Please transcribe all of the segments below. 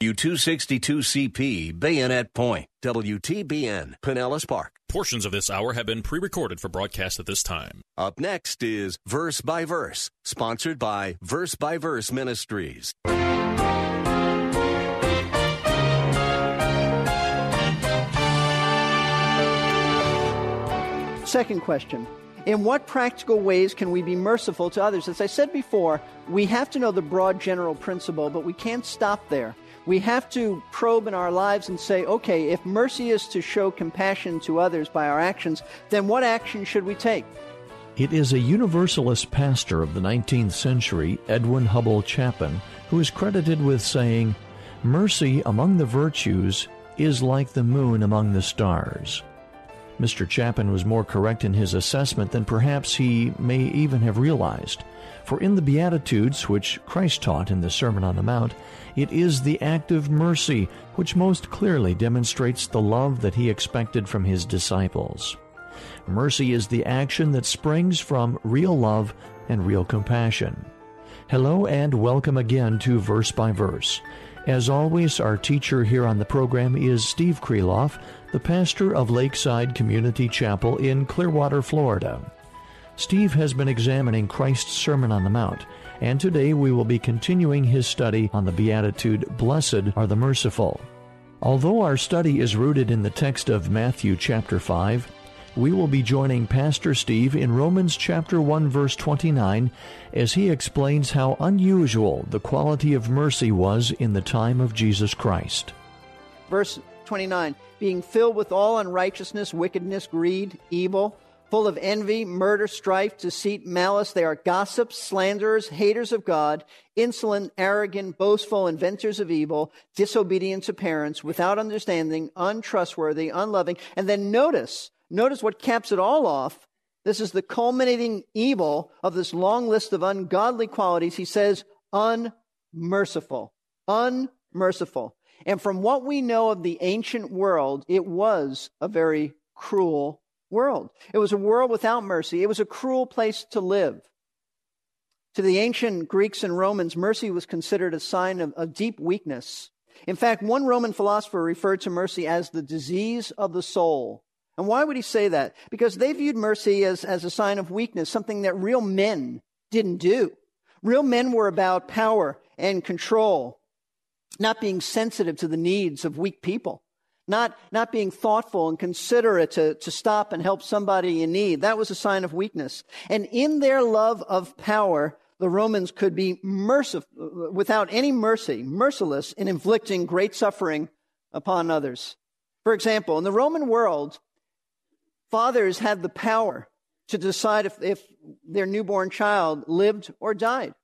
U262CP, Bayonet Point, WTBN, Pinellas Park. Portions of this hour have been pre recorded for broadcast at this time. Up next is Verse by Verse, sponsored by Verse by Verse Ministries. Second question In what practical ways can we be merciful to others? As I said before, we have to know the broad general principle, but we can't stop there. We have to probe in our lives and say, okay, if mercy is to show compassion to others by our actions, then what action should we take? It is a Universalist pastor of the 19th century, Edwin Hubbell Chapin, who is credited with saying, Mercy among the virtues is like the moon among the stars. Mr. Chapin was more correct in his assessment than perhaps he may even have realized. For in the Beatitudes, which Christ taught in the Sermon on the Mount, it is the act of mercy which most clearly demonstrates the love that he expected from his disciples. Mercy is the action that springs from real love and real compassion. Hello and welcome again to Verse by Verse. As always, our teacher here on the program is Steve Kreloff, the pastor of Lakeside Community Chapel in Clearwater, Florida. Steve has been examining Christ's Sermon on the Mount, and today we will be continuing his study on the Beatitude, Blessed are the Merciful. Although our study is rooted in the text of Matthew chapter 5, we will be joining Pastor Steve in Romans chapter 1 verse 29 as he explains how unusual the quality of mercy was in the time of Jesus Christ. Verse 29 being filled with all unrighteousness, wickedness, greed, evil, full of envy, murder, strife, deceit, malice. They are gossips, slanderers, haters of God, insolent, arrogant, boastful, inventors of evil, disobedient to parents, without understanding, untrustworthy, unloving. And then notice, notice what caps it all off. This is the culminating evil of this long list of ungodly qualities. He says, unmerciful. Unmerciful. And from what we know of the ancient world, it was a very cruel world. It was a world without mercy. It was a cruel place to live. To the ancient Greeks and Romans, mercy was considered a sign of, of deep weakness. In fact, one Roman philosopher referred to mercy as the disease of the soul. And why would he say that? Because they viewed mercy as, as a sign of weakness, something that real men didn't do. Real men were about power and control not being sensitive to the needs of weak people, not, not being thoughtful and considerate to, to stop and help somebody in need. That was a sign of weakness. And in their love of power, the Romans could be merciful, without any mercy, merciless in inflicting great suffering upon others. For example, in the Roman world, fathers had the power to decide if, if their newborn child lived or died.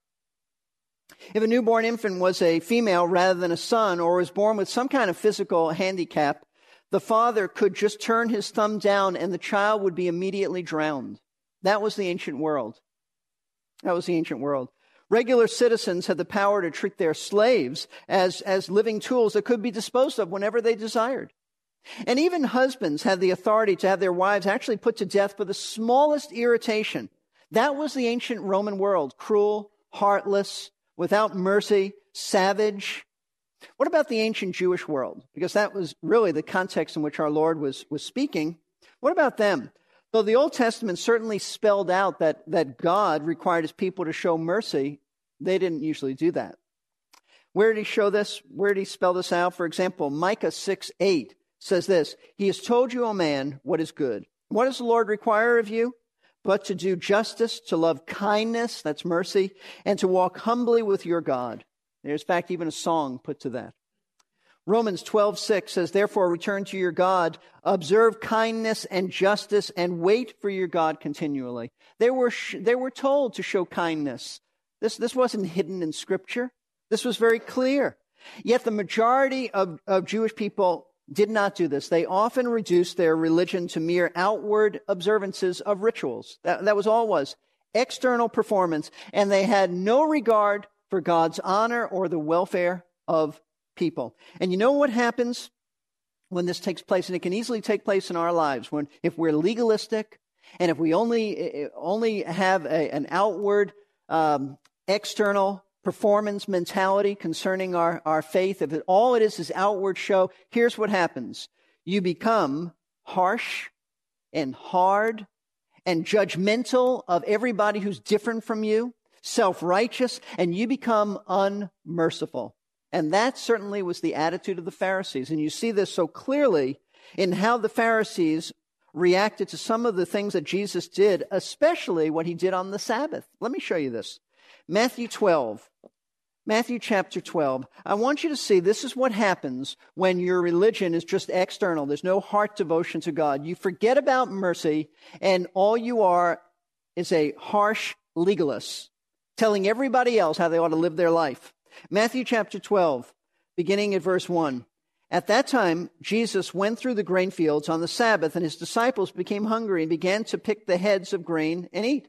If a newborn infant was a female rather than a son or was born with some kind of physical handicap, the father could just turn his thumb down and the child would be immediately drowned. That was the ancient world. That was the ancient world. Regular citizens had the power to treat their slaves as, as living tools that could be disposed of whenever they desired. And even husbands had the authority to have their wives actually put to death for the smallest irritation. That was the ancient Roman world cruel, heartless, without mercy, savage. What about the ancient Jewish world? Because that was really the context in which our Lord was, was speaking. What about them? Though the Old Testament certainly spelled out that, that God required his people to show mercy, they didn't usually do that. Where did he show this? Where did he spell this out? For example, Micah 6 8 says this He has told you, O man, what is good. What does the Lord require of you? But to do justice, to love kindness, that's mercy, and to walk humbly with your God. There's, in fact, even a song put to that. Romans 12, 6 says, Therefore, return to your God, observe kindness and justice, and wait for your God continually. They were, sh- they were told to show kindness. This, this wasn't hidden in Scripture. This was very clear. Yet the majority of, of Jewish people did not do this. They often reduced their religion to mere outward observances of rituals. That, that was all was. External performance. And they had no regard for God's honor or the welfare of people. And you know what happens when this takes place? And it can easily take place in our lives when, if we're legalistic and if we only, only have a, an outward, um, external performance mentality concerning our, our faith, if it, all it is is outward show, here's what happens. You become harsh and hard and judgmental of everybody who's different from you, self righteous, and you become unmerciful. And that certainly was the attitude of the Pharisees. And you see this so clearly in how the Pharisees reacted to some of the things that Jesus did, especially what he did on the Sabbath. Let me show you this. Matthew 12. Matthew chapter 12. I want you to see this is what happens when your religion is just external. There's no heart devotion to God. You forget about mercy, and all you are is a harsh legalist, telling everybody else how they ought to live their life. Matthew chapter 12, beginning at verse 1. At that time, Jesus went through the grain fields on the Sabbath, and his disciples became hungry and began to pick the heads of grain and eat.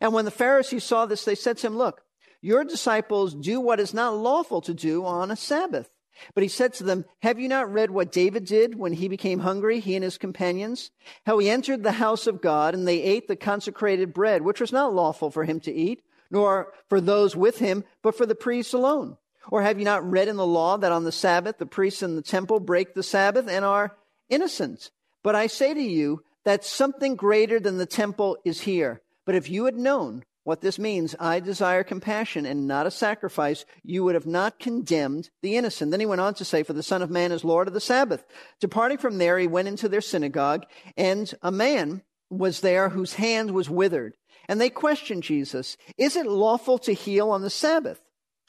And when the Pharisees saw this, they said to him, Look, your disciples do what is not lawful to do on a Sabbath. But he said to them, Have you not read what David did when he became hungry, he and his companions? How he entered the house of God, and they ate the consecrated bread, which was not lawful for him to eat, nor for those with him, but for the priests alone. Or have you not read in the law that on the Sabbath the priests in the temple break the Sabbath and are innocent? But I say to you that something greater than the temple is here. But if you had known what this means, I desire compassion and not a sacrifice, you would have not condemned the innocent. Then he went on to say, For the Son of Man is Lord of the Sabbath. Departing from there, he went into their synagogue, and a man was there whose hand was withered. And they questioned Jesus, Is it lawful to heal on the Sabbath?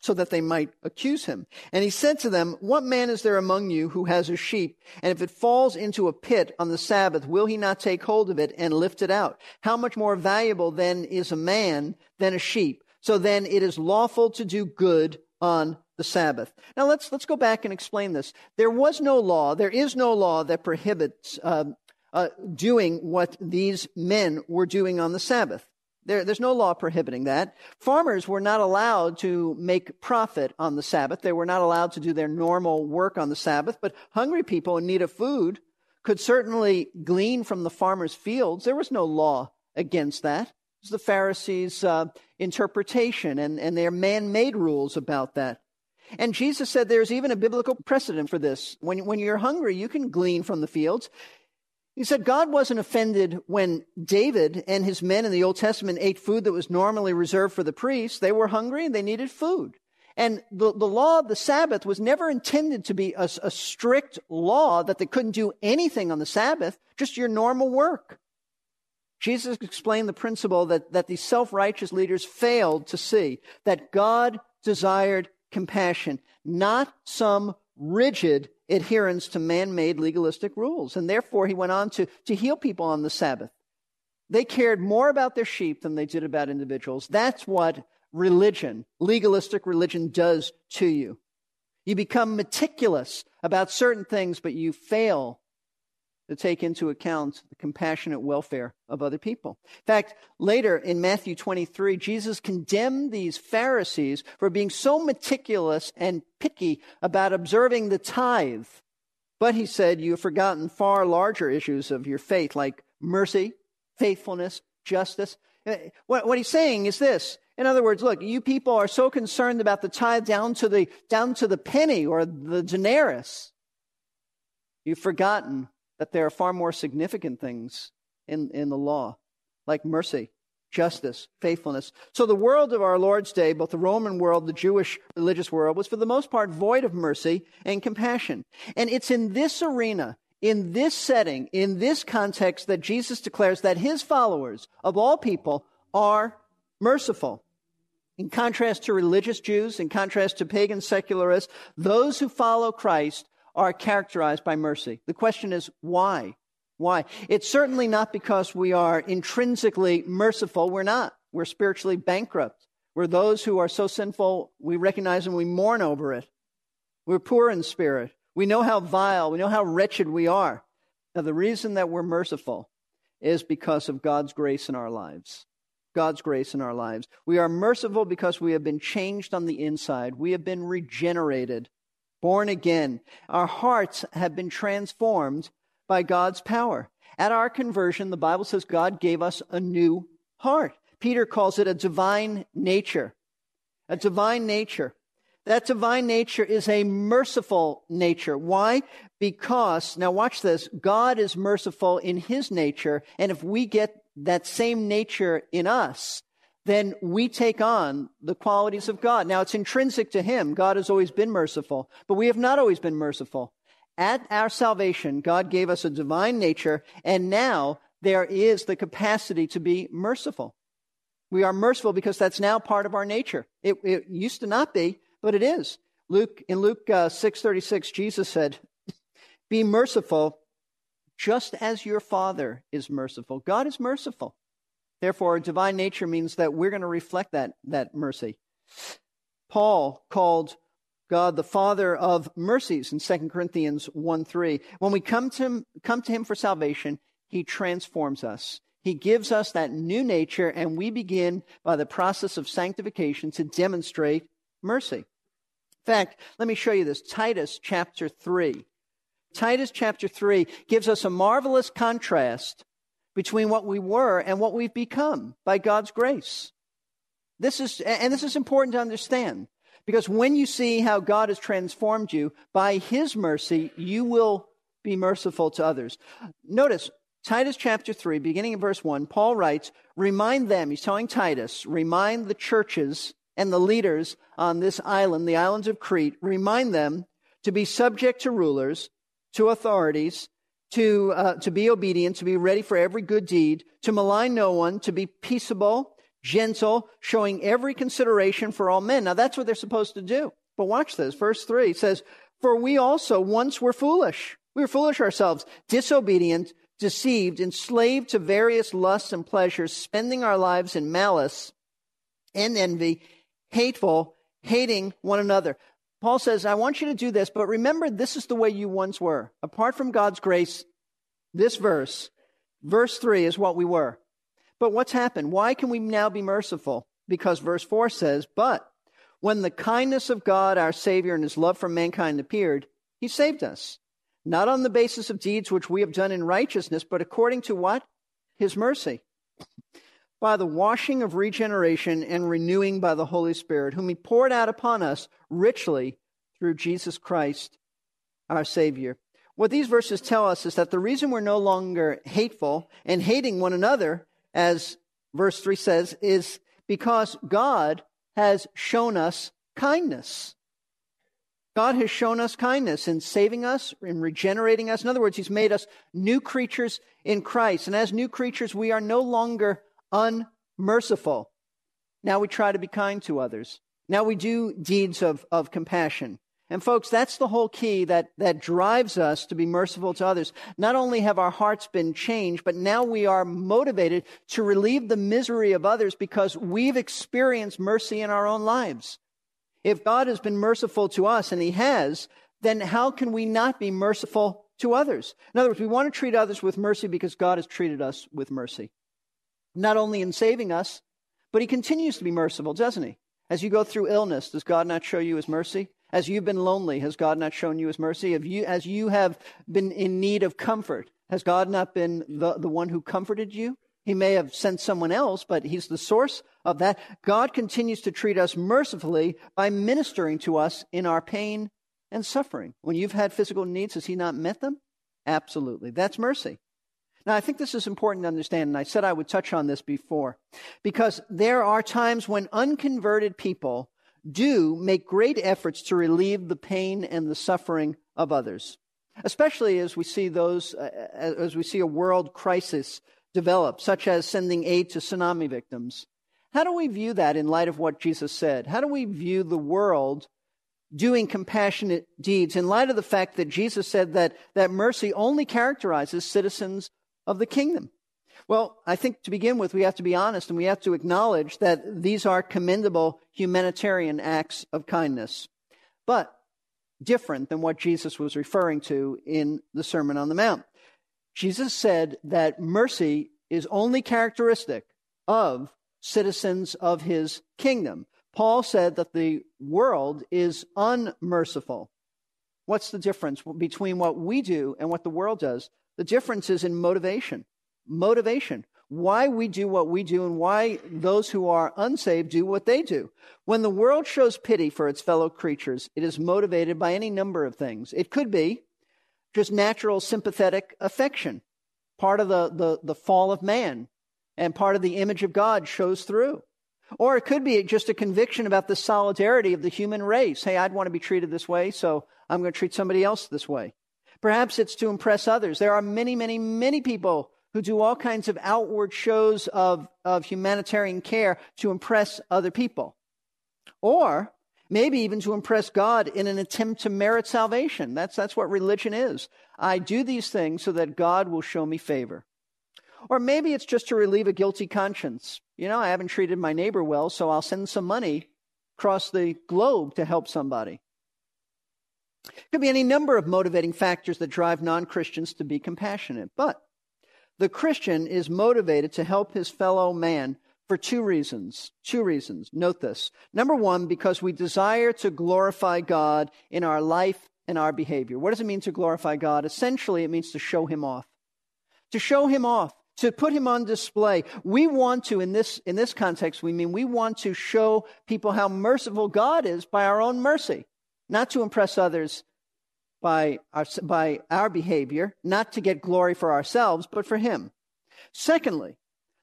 So that they might accuse him. And he said to them, What man is there among you who has a sheep, and if it falls into a pit on the Sabbath, will he not take hold of it and lift it out? How much more valuable then is a man than a sheep? So then it is lawful to do good on the Sabbath. Now let's, let's go back and explain this. There was no law, there is no law that prohibits uh, uh, doing what these men were doing on the Sabbath. There, there's no law prohibiting that. Farmers were not allowed to make profit on the Sabbath. They were not allowed to do their normal work on the Sabbath, but hungry people in need of food could certainly glean from the farmer's fields. There was no law against that. It was the Pharisees' uh, interpretation and, and their man made rules about that. And Jesus said there's even a biblical precedent for this. When, when you're hungry, you can glean from the fields. He said God wasn't offended when David and his men in the Old Testament ate food that was normally reserved for the priests. They were hungry and they needed food. And the, the law of the Sabbath was never intended to be a, a strict law that they couldn't do anything on the Sabbath, just your normal work. Jesus explained the principle that, that these self-righteous leaders failed to see that God desired compassion, not some rigid adherence to man made legalistic rules. And therefore, he went on to, to heal people on the Sabbath. They cared more about their sheep than they did about individuals. That's what religion, legalistic religion, does to you. You become meticulous about certain things, but you fail to take into account the compassionate welfare of other people. In fact, later in Matthew 23, Jesus condemned these Pharisees for being so meticulous and picky about observing the tithe. But he said, You have forgotten far larger issues of your faith, like mercy, faithfulness, justice. Uh, what, what he's saying is this. In other words, look, you people are so concerned about the tithe down to the, down to the penny or the denarius. You've forgotten that there are far more significant things in, in the law, like mercy, justice, faithfulness. So the world of our Lord's day, both the Roman world, the Jewish religious world, was for the most part void of mercy and compassion. And it's in this arena, in this setting, in this context that Jesus declares that his followers of all people are merciful. In contrast to religious Jews, in contrast to pagan secularists, those who follow Christ are characterized by mercy. The question is, why? Why? It's certainly not because we are intrinsically merciful. We're not. We're spiritually bankrupt. We're those who are so sinful, we recognize and we mourn over it. We're poor in spirit. We know how vile, we know how wretched we are. Now, the reason that we're merciful is because of God's grace in our lives. God's grace in our lives. We are merciful because we have been changed on the inside. We have been regenerated, born again. Our hearts have been transformed by God's power. At our conversion, the Bible says God gave us a new heart. Peter calls it a divine nature. A divine nature. That divine nature is a merciful nature. Why? Because, now watch this, God is merciful in his nature, and if we get that same nature in us, then we take on the qualities of God. Now, it's intrinsic to him. God has always been merciful, but we have not always been merciful. At our salvation, God gave us a divine nature, and now there is the capacity to be merciful. We are merciful because that's now part of our nature. It, it used to not be, but it is. Luke in Luke uh, six thirty six, Jesus said, "Be merciful, just as your Father is merciful." God is merciful. Therefore, divine nature means that we're going to reflect that that mercy. Paul called God the Father of mercies in 2 Corinthians 1 3. When we come to, him, come to Him for salvation, He transforms us. He gives us that new nature, and we begin by the process of sanctification to demonstrate mercy. In fact, let me show you this Titus chapter 3. Titus chapter 3 gives us a marvelous contrast between what we were and what we've become by God's grace. This is, and this is important to understand. Because when you see how God has transformed you by his mercy, you will be merciful to others. Notice Titus chapter 3, beginning in verse 1, Paul writes, Remind them, he's telling Titus, remind the churches and the leaders on this island, the islands of Crete, remind them to be subject to rulers, to authorities, to, uh, to be obedient, to be ready for every good deed, to malign no one, to be peaceable, gentle, showing every consideration for all men. Now that's what they're supposed to do. But watch this. Verse 3 says, For we also once were foolish. We were foolish ourselves, disobedient, deceived, enslaved to various lusts and pleasures, spending our lives in malice and envy, hateful, hating one another. Paul says, I want you to do this, but remember this is the way you once were. Apart from God's grace, this verse, verse 3 is what we were. But what's happened? Why can we now be merciful? Because verse 4 says, But when the kindness of God, our Savior, and his love for mankind appeared, he saved us. Not on the basis of deeds which we have done in righteousness, but according to what? His mercy. By the washing of regeneration and renewing by the Holy Spirit, whom he poured out upon us richly through Jesus Christ, our Savior. What these verses tell us is that the reason we're no longer hateful and hating one another as verse 3 says, is because God has shown us kindness. God has shown us kindness in saving us, in regenerating us. In other words, He's made us new creatures in Christ. And as new creatures, we are no longer unmerciful. Now we try to be kind to others. Now we do deeds of, of compassion. And folks, that's the whole key that, that drives us to be merciful to others. Not only have our hearts been changed, but now we are motivated to relieve the misery of others because we've experienced mercy in our own lives. If God has been merciful to us, and He has, then how can we not be merciful to others? In other words, we want to treat others with mercy because God has treated us with mercy. Not only in saving us, but He continues to be merciful, doesn't He? As you go through illness, does God not show you His mercy? As you've been lonely, has God not shown you his mercy? You, as you have been in need of comfort, has God not been the, the one who comforted you? He may have sent someone else, but he's the source of that. God continues to treat us mercifully by ministering to us in our pain and suffering. When you've had physical needs, has he not met them? Absolutely. That's mercy. Now, I think this is important to understand, and I said I would touch on this before, because there are times when unconverted people do make great efforts to relieve the pain and the suffering of others, especially as we see those, uh, as we see a world crisis develop, such as sending aid to tsunami victims. How do we view that in light of what Jesus said? How do we view the world doing compassionate deeds in light of the fact that Jesus said that, that mercy only characterizes citizens of the kingdom? Well, I think to begin with, we have to be honest and we have to acknowledge that these are commendable humanitarian acts of kindness. But different than what Jesus was referring to in the Sermon on the Mount. Jesus said that mercy is only characteristic of citizens of his kingdom. Paul said that the world is unmerciful. What's the difference between what we do and what the world does? The difference is in motivation. Motivation. Why we do what we do and why those who are unsaved do what they do. When the world shows pity for its fellow creatures, it is motivated by any number of things. It could be just natural sympathetic affection, part of the, the, the fall of man, and part of the image of God shows through. Or it could be just a conviction about the solidarity of the human race. Hey, I'd want to be treated this way, so I'm going to treat somebody else this way. Perhaps it's to impress others. There are many, many, many people who do all kinds of outward shows of, of humanitarian care to impress other people. Or maybe even to impress God in an attempt to merit salvation. That's, that's what religion is. I do these things so that God will show me favor. Or maybe it's just to relieve a guilty conscience. You know, I haven't treated my neighbor well, so I'll send some money across the globe to help somebody. It could be any number of motivating factors that drive non Christians to be compassionate. But the Christian is motivated to help his fellow man for two reasons. Two reasons. Note this. Number one, because we desire to glorify God in our life and our behavior. What does it mean to glorify God? Essentially, it means to show him off. To show him off to put him on display. We want to, in this, in this context, we mean we want to show people how merciful God is by our own mercy, not to impress others by our, by our behavior, not to get glory for ourselves, but for him. Secondly,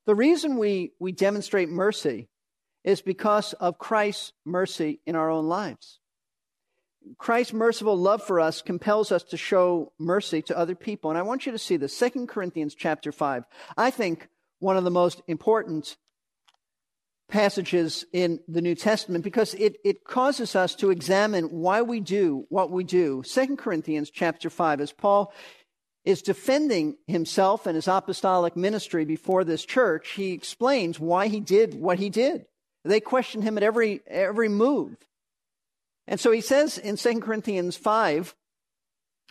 the reason we, we demonstrate mercy is because of Christ's mercy in our own lives. Christ's merciful love for us compels us to show mercy to other people. And I want you to see this. Second Corinthians chapter 5. I think one of the most important passages in the New Testament because it, it causes us to examine why we do what we do. Second Corinthians chapter 5, as Paul is defending himself and his apostolic ministry before this church, he explains why he did what he did. They question him at every, every move. And so he says in 2 Corinthians 5,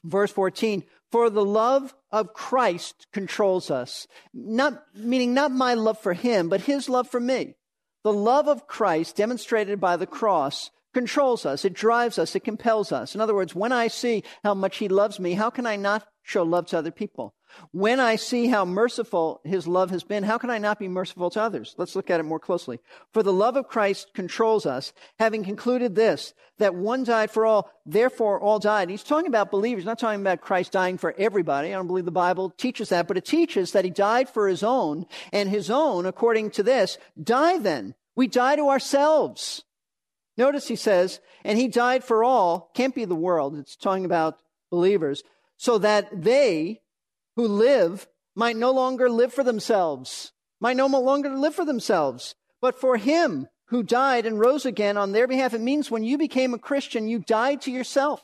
verse 14, for the love of Christ controls us. Not, meaning not my love for him, but his love for me. The love of Christ demonstrated by the cross controls us. It drives us. It compels us. In other words, when I see how much he loves me, how can I not show love to other people? When I see how merciful his love has been, how can I not be merciful to others? Let's look at it more closely. For the love of Christ controls us, having concluded this, that one died for all, therefore all died. He's talking about believers, not talking about Christ dying for everybody. I don't believe the Bible teaches that, but it teaches that he died for his own, and his own, according to this, die then. We die to ourselves. Notice he says, and he died for all, can't be the world, it's talking about believers, so that they, who live might no longer live for themselves, might no longer live for themselves, but for him who died and rose again on their behalf. It means when you became a Christian, you died to yourself.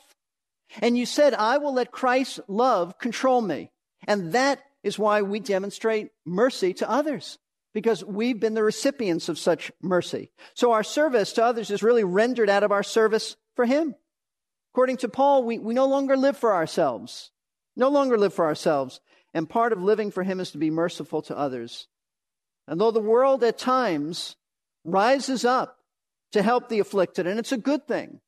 And you said, I will let Christ's love control me. And that is why we demonstrate mercy to others, because we've been the recipients of such mercy. So our service to others is really rendered out of our service for Him. According to Paul, we, we no longer live for ourselves, no longer live for ourselves. And part of living for Him is to be merciful to others. And though the world at times rises up to help the afflicted, and it's a good thing,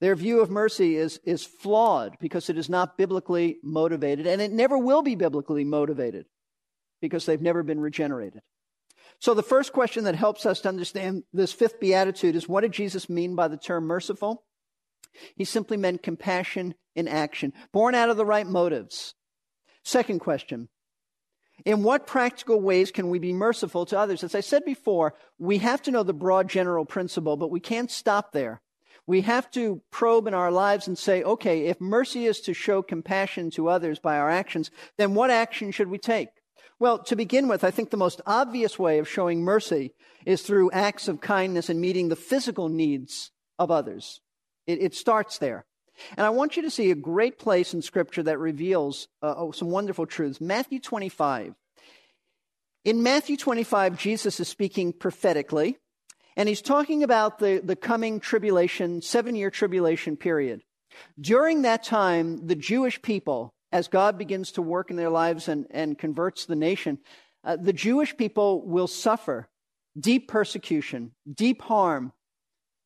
their view of mercy is, is flawed because it is not biblically motivated, and it never will be biblically motivated because they've never been regenerated. So, the first question that helps us to understand this fifth beatitude is what did Jesus mean by the term merciful? He simply meant compassion in action, born out of the right motives. Second question In what practical ways can we be merciful to others? As I said before, we have to know the broad general principle, but we can't stop there. We have to probe in our lives and say, okay, if mercy is to show compassion to others by our actions, then what action should we take? Well, to begin with, I think the most obvious way of showing mercy is through acts of kindness and meeting the physical needs of others. It, it starts there. And I want you to see a great place in Scripture that reveals uh, oh, some wonderful truths. Matthew 25. In Matthew 25, Jesus is speaking prophetically, And he's talking about the, the coming tribulation, seven year tribulation period. During that time, the Jewish people, as God begins to work in their lives and, and converts the nation, uh, the Jewish people will suffer deep persecution, deep harm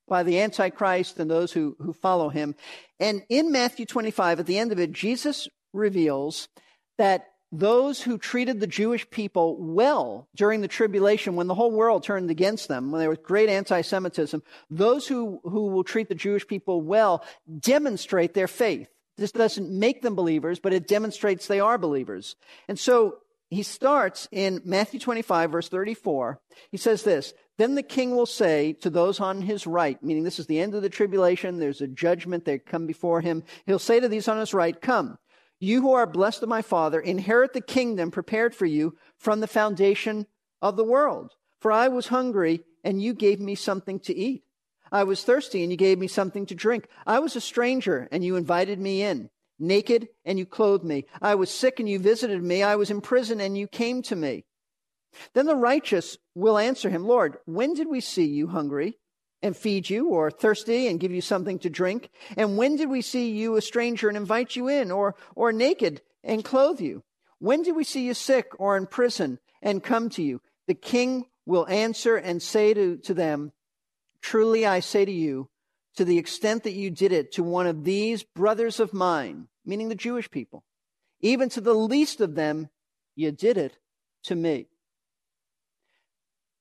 by the Antichrist and those who, who follow him. And in Matthew 25, at the end of it, Jesus reveals that those who treated the Jewish people well during the tribulation, when the whole world turned against them, when there was great anti Semitism, those who, who will treat the Jewish people well demonstrate their faith. This doesn't make them believers, but it demonstrates they are believers. And so he starts in Matthew 25, verse 34. He says this Then the king will say to those on his right, meaning this is the end of the tribulation, there's a judgment, they come before him. He'll say to these on his right, Come, you who are blessed of my Father, inherit the kingdom prepared for you from the foundation of the world. For I was hungry, and you gave me something to eat. I was thirsty, and you gave me something to drink. I was a stranger, and you invited me in naked, and you clothed me. I was sick, and you visited me. I was in prison, and you came to me. Then the righteous will answer him, Lord, when did we see you hungry and feed you, or thirsty and give you something to drink? And when did we see you a stranger and invite you in, or, or naked and clothe you? When did we see you sick or in prison and come to you? The king will answer and say to, to them, Truly I say to you, to the extent that you did it to one of these brothers of mine, meaning the Jewish people, even to the least of them, you did it to me.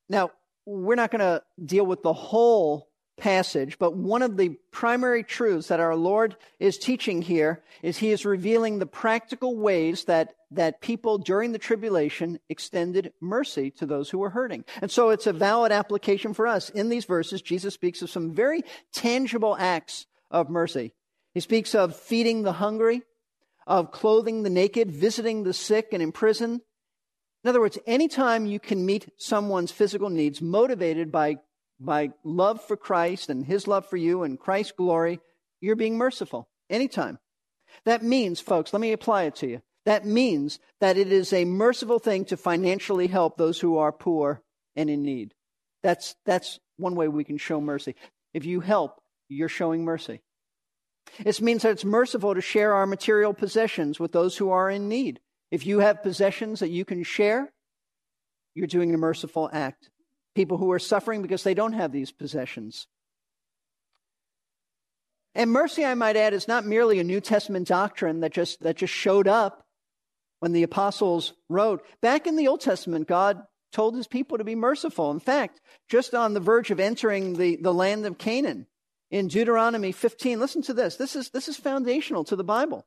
Now, we're not going to deal with the whole passage, but one of the primary truths that our Lord is teaching here is he is revealing the practical ways that, that people during the tribulation extended mercy to those who were hurting. And so it's a valid application for us. In these verses, Jesus speaks of some very tangible acts of mercy. He speaks of feeding the hungry, of clothing the naked, visiting the sick and imprisoned. In other words, anytime you can meet someone's physical needs motivated by by love for Christ and his love for you and Christ's glory, you're being merciful anytime. That means, folks, let me apply it to you. That means that it is a merciful thing to financially help those who are poor and in need. That's, that's one way we can show mercy. If you help, you're showing mercy. It means that it's merciful to share our material possessions with those who are in need. If you have possessions that you can share, you're doing a merciful act people who are suffering because they don't have these possessions. And mercy, I might add, is not merely a New Testament doctrine that just, that just showed up when the apostles wrote. Back in the Old Testament, God told his people to be merciful. In fact, just on the verge of entering the, the land of Canaan, in Deuteronomy 15, listen to this. This is, this is foundational to the Bible.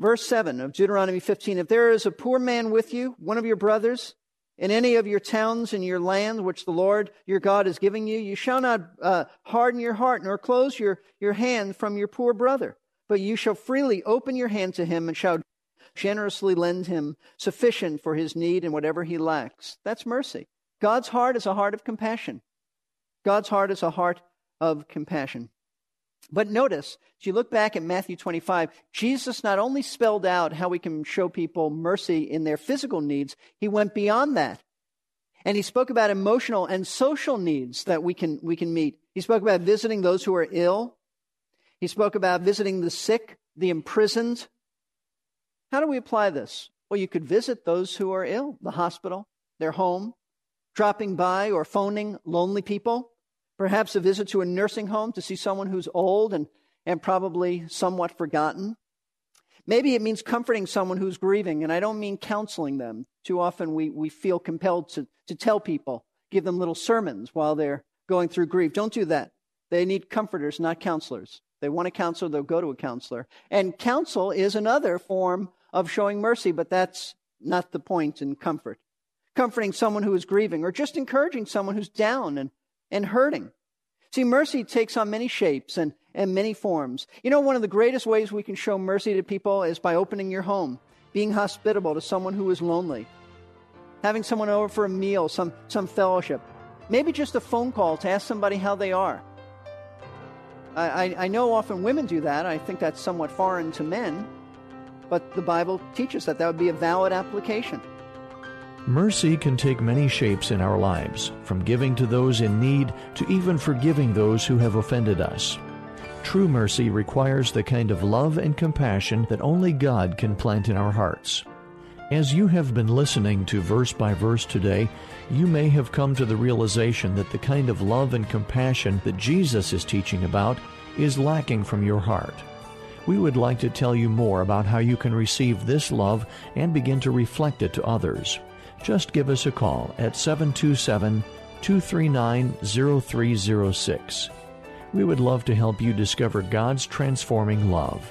Verse 7 of Deuteronomy 15 If there is a poor man with you, one of your brothers, in any of your towns and your land which the Lord your God is giving you, you shall not uh, harden your heart nor close your, your hand from your poor brother, but you shall freely open your hand to him and shall generously lend him sufficient for his need and whatever he lacks. That's mercy. God's heart is a heart of compassion. God's heart is a heart of compassion. But notice, as you look back at Matthew 25, Jesus not only spelled out how we can show people mercy in their physical needs, he went beyond that. And he spoke about emotional and social needs that we can, we can meet. He spoke about visiting those who are ill. He spoke about visiting the sick, the imprisoned. How do we apply this? Well, you could visit those who are ill, the hospital, their home, dropping by or phoning lonely people. Perhaps a visit to a nursing home to see someone who's old and, and probably somewhat forgotten. Maybe it means comforting someone who's grieving, and I don't mean counseling them. Too often we, we feel compelled to, to tell people, give them little sermons while they're going through grief. Don't do that. They need comforters, not counselors. They want a counselor, they'll go to a counselor. And counsel is another form of showing mercy, but that's not the point in comfort. Comforting someone who is grieving, or just encouraging someone who's down and and hurting. See, mercy takes on many shapes and, and many forms. You know, one of the greatest ways we can show mercy to people is by opening your home, being hospitable to someone who is lonely, having someone over for a meal, some, some fellowship, maybe just a phone call to ask somebody how they are. I, I, I know often women do that. I think that's somewhat foreign to men, but the Bible teaches that that would be a valid application. Mercy can take many shapes in our lives, from giving to those in need to even forgiving those who have offended us. True mercy requires the kind of love and compassion that only God can plant in our hearts. As you have been listening to verse by verse today, you may have come to the realization that the kind of love and compassion that Jesus is teaching about is lacking from your heart. We would like to tell you more about how you can receive this love and begin to reflect it to others. Just give us a call at 727 239 0306. We would love to help you discover God's transforming love.